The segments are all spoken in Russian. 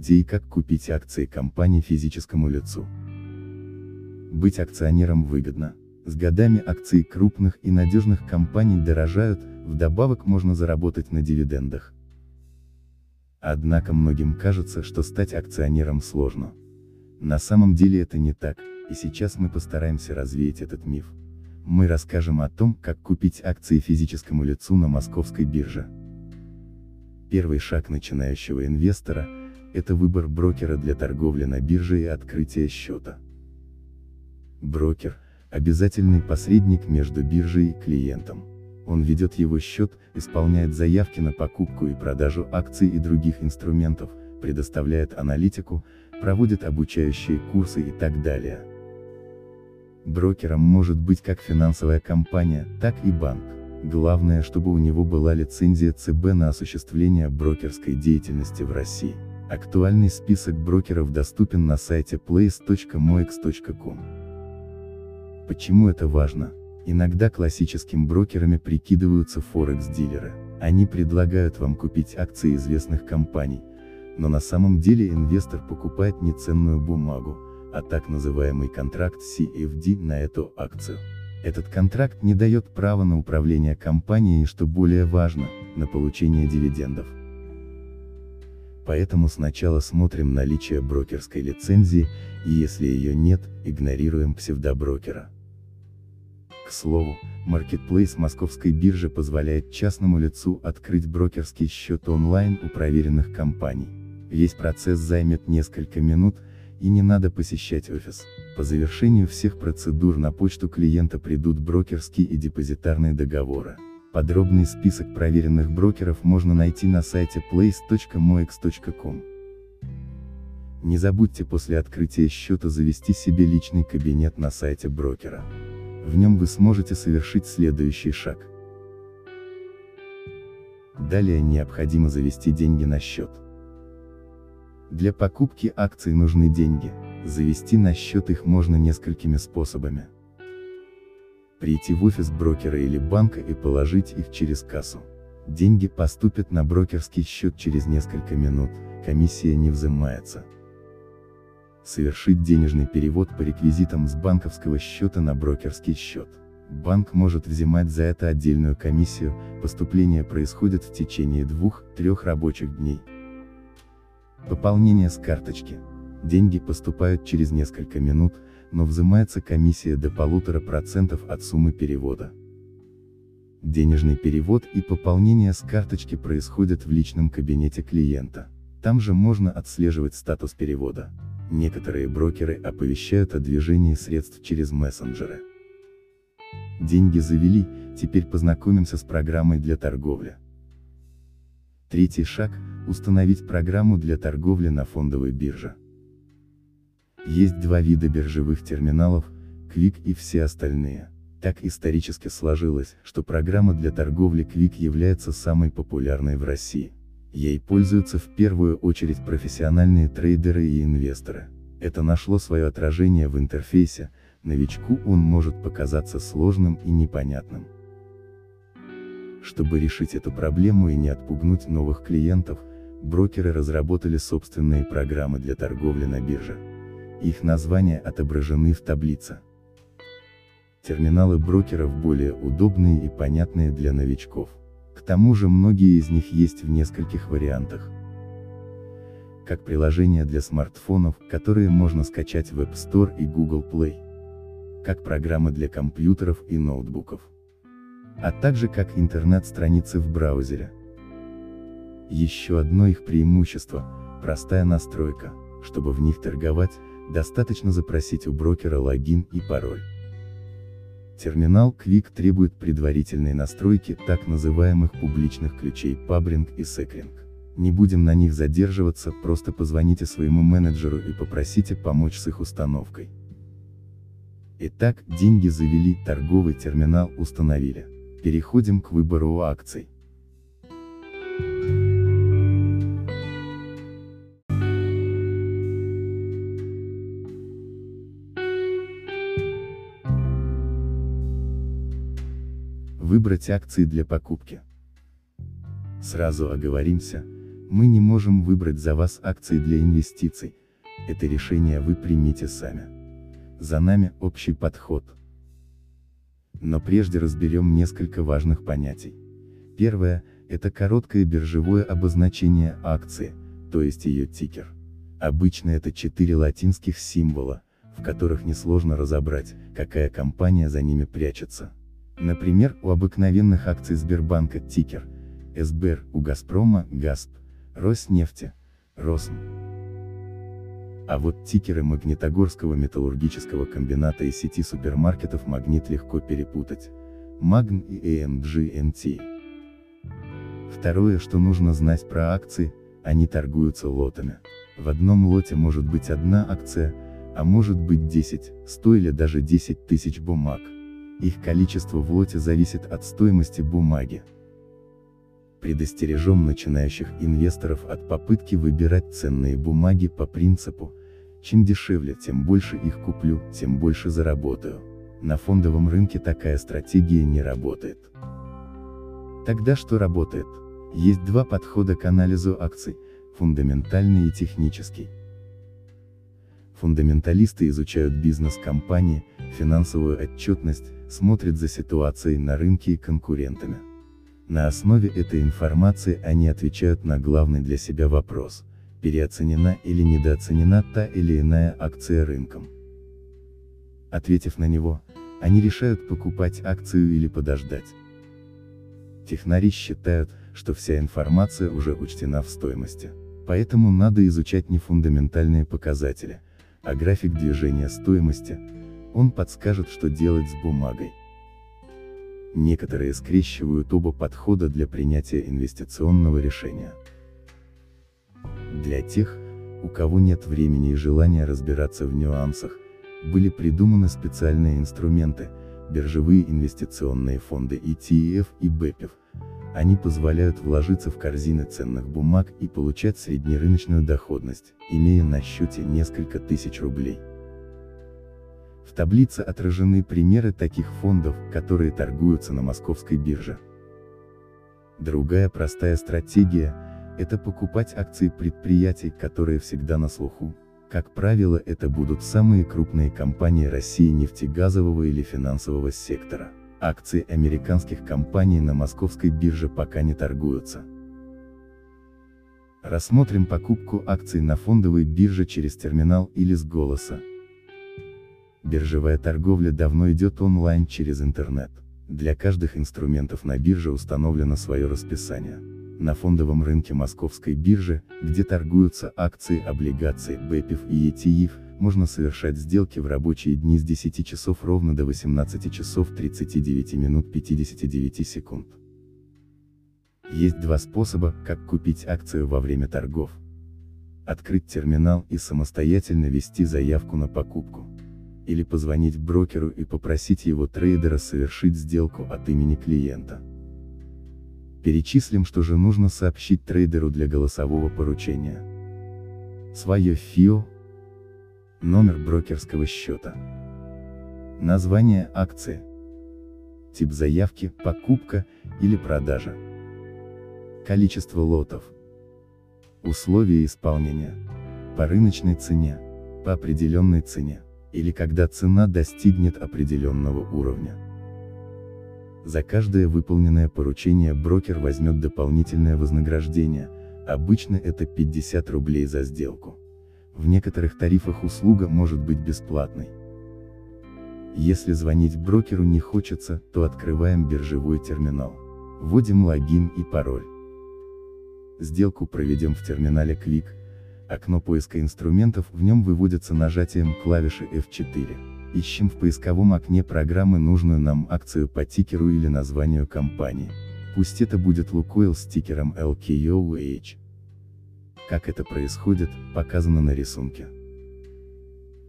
где и как купить акции компании физическому лицу. Быть акционером выгодно. С годами акции крупных и надежных компаний дорожают, вдобавок можно заработать на дивидендах. Однако многим кажется, что стать акционером сложно. На самом деле это не так, и сейчас мы постараемся развеять этот миф. Мы расскажем о том, как купить акции физическому лицу на московской бирже. Первый шаг начинающего инвестора – это выбор брокера для торговли на бирже и открытия счета. Брокер – обязательный посредник между биржей и клиентом. Он ведет его счет, исполняет заявки на покупку и продажу акций и других инструментов, предоставляет аналитику, проводит обучающие курсы и так далее. Брокером может быть как финансовая компания, так и банк. Главное, чтобы у него была лицензия ЦБ на осуществление брокерской деятельности в России. Актуальный список брокеров доступен на сайте place.moex.com. Почему это важно? Иногда классическим брокерами прикидываются форекс-дилеры. Они предлагают вам купить акции известных компаний. Но на самом деле инвестор покупает не ценную бумагу, а так называемый контракт CFD на эту акцию. Этот контракт не дает права на управление компанией и что более важно, на получение дивидендов. Поэтому сначала смотрим наличие брокерской лицензии, и если ее нет, игнорируем псевдоброкера. К слову, Marketplace московской биржи позволяет частному лицу открыть брокерский счет онлайн у проверенных компаний. Весь процесс займет несколько минут, и не надо посещать офис. По завершению всех процедур на почту клиента придут брокерские и депозитарные договоры. Подробный список проверенных брокеров можно найти на сайте place.moex.com. Не забудьте после открытия счета завести себе личный кабинет на сайте брокера. В нем вы сможете совершить следующий шаг. Далее необходимо завести деньги на счет. Для покупки акций нужны деньги, завести на счет их можно несколькими способами. Прийти в офис брокера или банка и положить их через кассу. Деньги поступят на брокерский счет через несколько минут, комиссия не взимается. Совершить денежный перевод по реквизитам с банковского счета на брокерский счет. Банк может взимать за это отдельную комиссию, поступление происходит в течение двух-трех рабочих дней. Пополнение с карточки. Деньги поступают через несколько минут, но взимается комиссия до полутора процентов от суммы перевода. Денежный перевод и пополнение с карточки происходят в личном кабинете клиента. Там же можно отслеживать статус перевода. Некоторые брокеры оповещают о движении средств через мессенджеры. Деньги завели, теперь познакомимся с программой для торговли. Третий шаг – установить программу для торговли на фондовой бирже. Есть два вида биржевых терминалов, Quick и все остальные. Так исторически сложилось, что программа для торговли Quick является самой популярной в России. Ей пользуются в первую очередь профессиональные трейдеры и инвесторы. Это нашло свое отражение в интерфейсе, новичку он может показаться сложным и непонятным. Чтобы решить эту проблему и не отпугнуть новых клиентов, брокеры разработали собственные программы для торговли на бирже. Их названия отображены в таблице. Терминалы брокеров более удобные и понятные для новичков. К тому же многие из них есть в нескольких вариантах. Как приложения для смартфонов, которые можно скачать в App Store и Google Play. Как программы для компьютеров и ноутбуков а также как интернет-страницы в браузере. Еще одно их преимущество – простая настройка, чтобы в них торговать, достаточно запросить у брокера логин и пароль. Терминал Quick требует предварительной настройки так называемых публичных ключей Pabring и Secring. Не будем на них задерживаться, просто позвоните своему менеджеру и попросите помочь с их установкой. Итак, деньги завели, торговый терминал установили. Переходим к выбору акций. Выбрать акции для покупки. Сразу оговоримся, Мы не можем выбрать за вас акции для инвестиций, это решение вы примите сами. За нами общий подход. Но прежде разберем несколько важных понятий. Первое – это короткое биржевое обозначение акции, то есть ее тикер. Обычно это четыре латинских символа, в которых несложно разобрать, какая компания за ними прячется. Например, у обыкновенных акций Сбербанка тикер, СБР, у Газпрома, ГАСП, Роснефти, Росм. А вот тикеры Магнитогорского металлургического комбината и сети супермаркетов Магнит легко перепутать. Магн и AMG Второе, что нужно знать про акции, они торгуются лотами. В одном лоте может быть одна акция, а может быть 10, 100 или даже 10 тысяч бумаг. Их количество в лоте зависит от стоимости бумаги. Предостережем начинающих инвесторов от попытки выбирать ценные бумаги по принципу, чем дешевле, тем больше их куплю, тем больше заработаю. На фондовом рынке такая стратегия не работает. Тогда что работает? Есть два подхода к анализу акций, фундаментальный и технический. Фундаменталисты изучают бизнес компании, финансовую отчетность, смотрят за ситуацией на рынке и конкурентами. На основе этой информации они отвечают на главный для себя вопрос, переоценена или недооценена та или иная акция рынком. Ответив на него, они решают покупать акцию или подождать. Технари считают, что вся информация уже учтена в стоимости. Поэтому надо изучать не фундаментальные показатели, а график движения стоимости, он подскажет, что делать с бумагой. Некоторые скрещивают оба подхода для принятия инвестиционного решения. Для тех, у кого нет времени и желания разбираться в нюансах, были придуманы специальные инструменты, биржевые инвестиционные фонды ETF и BEPIF. Они позволяют вложиться в корзины ценных бумаг и получать среднерыночную доходность, имея на счете несколько тысяч рублей. Таблице отражены примеры таких фондов, которые торгуются на московской бирже. Другая простая стратегия – это покупать акции предприятий, которые всегда на слуху. Как правило, это будут самые крупные компании России нефтегазового или финансового сектора. Акции американских компаний на московской бирже пока не торгуются. Рассмотрим покупку акций на фондовой бирже через терминал или с голоса. Биржевая торговля давно идет онлайн через интернет. Для каждых инструментов на бирже установлено свое расписание. На фондовом рынке московской биржи, где торгуются акции, облигации, БЭПИФ и ETF, можно совершать сделки в рабочие дни с 10 часов ровно до 18 часов 39 минут 59 секунд. Есть два способа, как купить акцию во время торгов. Открыть терминал и самостоятельно ввести заявку на покупку или позвонить брокеру и попросить его трейдера совершить сделку от имени клиента. Перечислим, что же нужно сообщить трейдеру для голосового поручения. Свое ФИО, номер брокерского счета, название акции, тип заявки, покупка или продажа, количество лотов, условия исполнения, по рыночной цене, по определенной цене или когда цена достигнет определенного уровня. За каждое выполненное поручение брокер возьмет дополнительное вознаграждение, обычно это 50 рублей за сделку. В некоторых тарифах услуга может быть бесплатной. Если звонить брокеру не хочется, то открываем биржевой терминал. Вводим логин и пароль. Сделку проведем в терминале Quick, Окно поиска инструментов в нем выводится нажатием клавиши F4. Ищем в поисковом окне программы нужную нам акцию по тикеру или названию компании. Пусть это будет Lukoil с тикером LKOH. Как это происходит, показано на рисунке.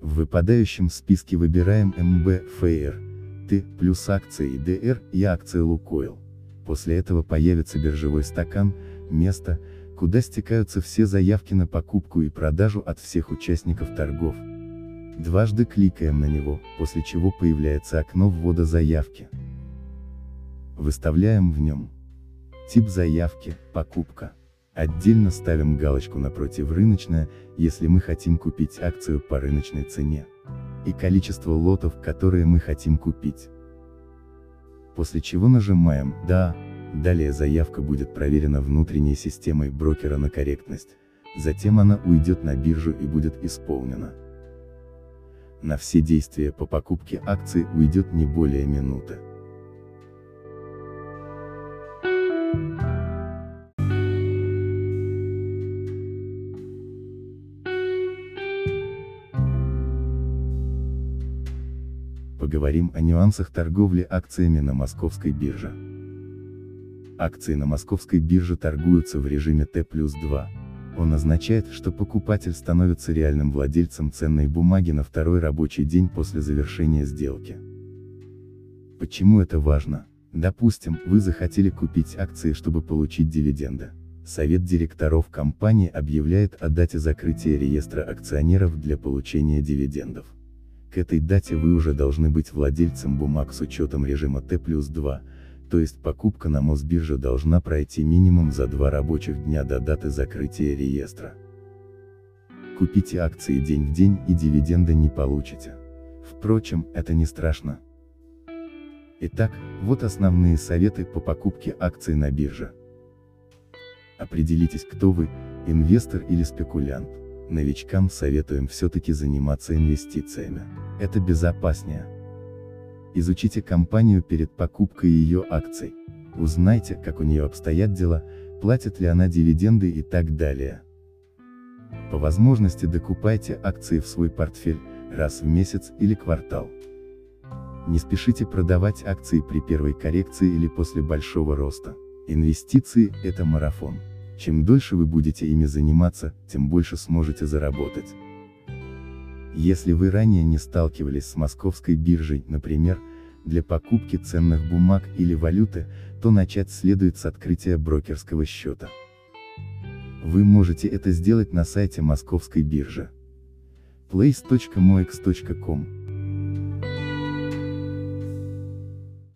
В выпадающем списке выбираем MB Fair, T плюс акции DR и акции Lukoil. После этого появится биржевой стакан, место, куда стекаются все заявки на покупку и продажу от всех участников торгов. Дважды кликаем на него, после чего появляется окно ввода заявки. Выставляем в нем. Тип заявки, покупка. Отдельно ставим галочку напротив рыночная, если мы хотим купить акцию по рыночной цене. И количество лотов, которые мы хотим купить. После чего нажимаем «Да», далее заявка будет проверена внутренней системой брокера на корректность, затем она уйдет на биржу и будет исполнена. На все действия по покупке акций уйдет не более минуты. Поговорим о нюансах торговли акциями на московской бирже. Акции на московской бирже торгуются в режиме Т плюс 2. Он означает, что покупатель становится реальным владельцем ценной бумаги на второй рабочий день после завершения сделки. Почему это важно? Допустим, вы захотели купить акции, чтобы получить дивиденды. Совет директоров компании объявляет о дате закрытия реестра акционеров для получения дивидендов. К этой дате вы уже должны быть владельцем бумаг с учетом режима Т плюс 2, то есть покупка на Мосбирже должна пройти минимум за два рабочих дня до даты закрытия реестра. Купите акции день в день и дивиденды не получите. Впрочем, это не страшно. Итак, вот основные советы по покупке акций на бирже. Определитесь кто вы, инвестор или спекулянт. Новичкам советуем все-таки заниматься инвестициями. Это безопаснее. Изучите компанию перед покупкой ее акций. Узнайте, как у нее обстоят дела, платит ли она дивиденды и так далее. По возможности докупайте акции в свой портфель, раз в месяц или квартал. Не спешите продавать акции при первой коррекции или после большого роста. Инвестиции – это марафон. Чем дольше вы будете ими заниматься, тем больше сможете заработать. Если вы ранее не сталкивались с московской биржей, например, для покупки ценных бумаг или валюты, то начать следует с открытия брокерского счета. Вы можете это сделать на сайте московской биржи place.moex.com